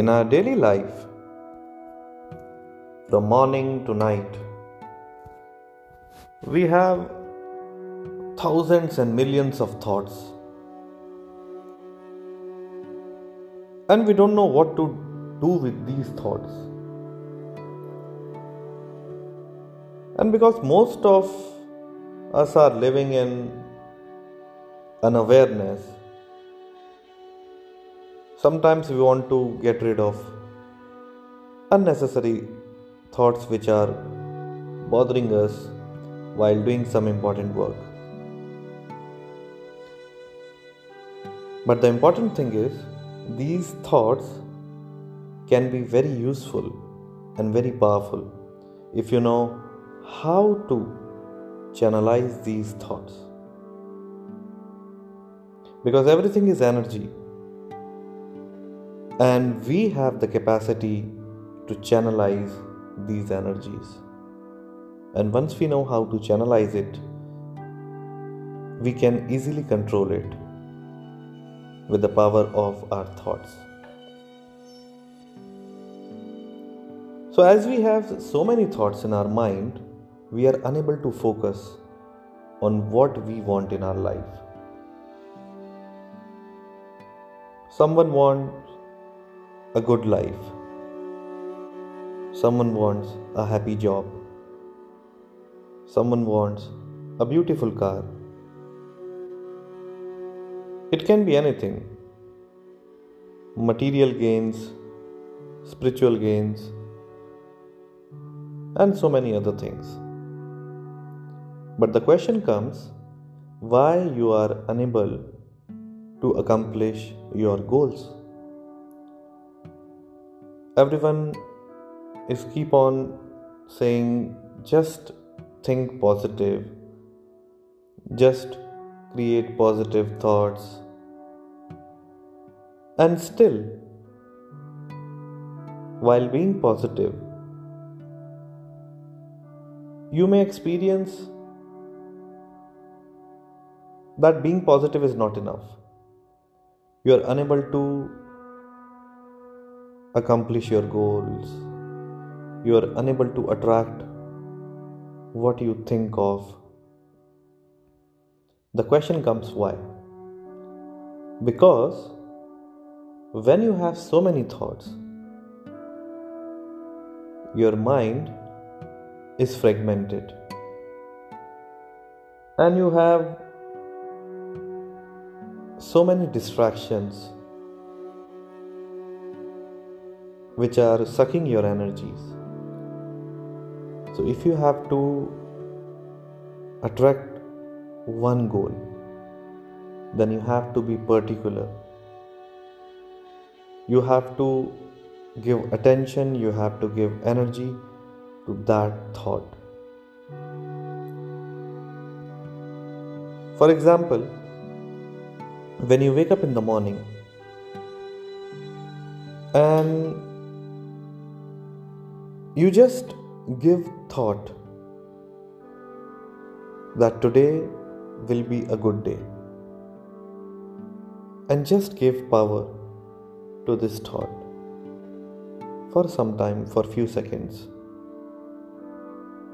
In our daily life, from morning to night, we have thousands and millions of thoughts. And we don't know what to do with these thoughts. And because most of us are living in unawareness, Sometimes we want to get rid of unnecessary thoughts which are bothering us while doing some important work. But the important thing is, these thoughts can be very useful and very powerful if you know how to channelize these thoughts. Because everything is energy and we have the capacity to channelize these energies. And once we know how to channelize it, we can easily control it with the power of our thoughts. So, as we have so many thoughts in our mind, we are unable to focus on what we want in our life. Someone wants a good life. Someone wants a happy job. Someone wants a beautiful car. It can be anything material gains, spiritual gains, and so many other things. But the question comes why you are unable to accomplish your goals everyone is keep on saying just think positive just create positive thoughts and still while being positive you may experience that being positive is not enough. You are unable to accomplish your goals. You are unable to attract what you think of. The question comes why? Because when you have so many thoughts, your mind is fragmented and you have so many distractions which are sucking your energies. So, if you have to attract one goal, then you have to be particular. You have to give attention, you have to give energy to that thought. For example, when you wake up in the morning and you just give thought that today will be a good day. And just give power to this thought for some time, for few seconds.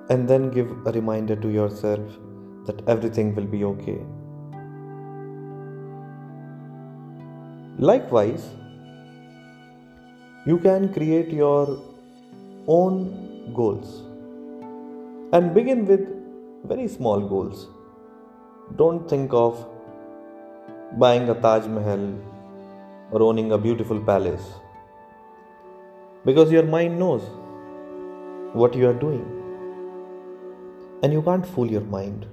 And then give a reminder to yourself that everything will be okay. Likewise, you can create your own goals and begin with very small goals. Don't think of buying a Taj Mahal or owning a beautiful palace because your mind knows what you are doing and you can't fool your mind.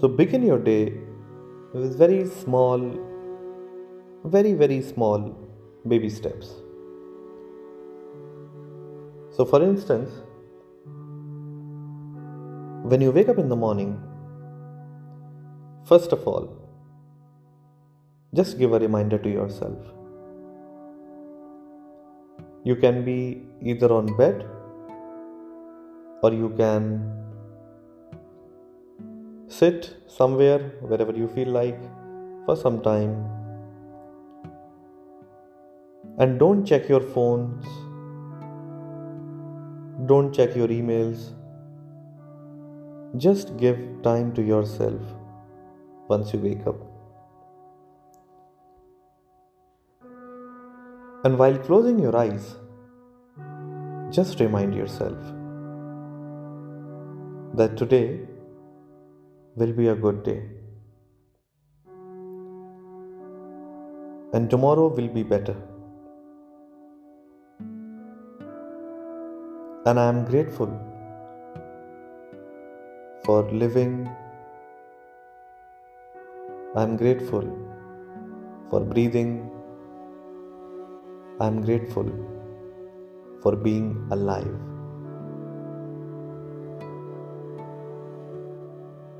So begin your day with very small, very, very small baby steps. So, for instance, when you wake up in the morning, first of all, just give a reminder to yourself. You can be either on bed or you can sit somewhere wherever you feel like for some time And don't check your phones, don't check your emails. Just give time to yourself once you wake up. And while closing your eyes, just remind yourself that today will be a good day. And tomorrow will be better. And I am grateful for living. I am grateful for breathing. I am grateful for being alive.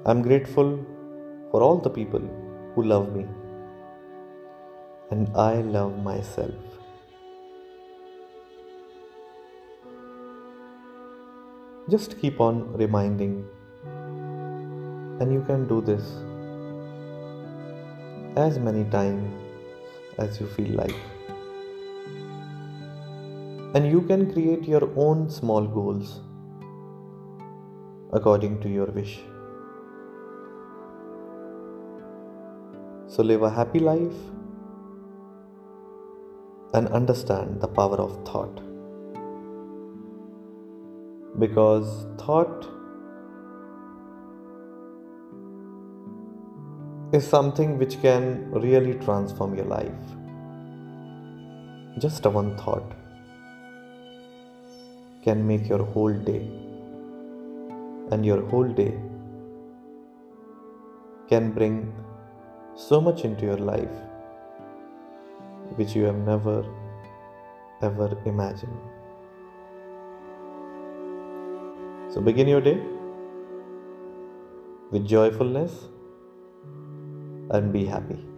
I'm grateful for all the people who love me, and I love myself. Just keep on reminding, and you can do this as many times as you feel like. And you can create your own small goals according to your wish. So live a happy life and understand the power of thought. Because thought is something which can really transform your life. Just a one thought can make your whole day, and your whole day can bring so much into your life which you have never ever imagined. So begin your day with joyfulness and be happy.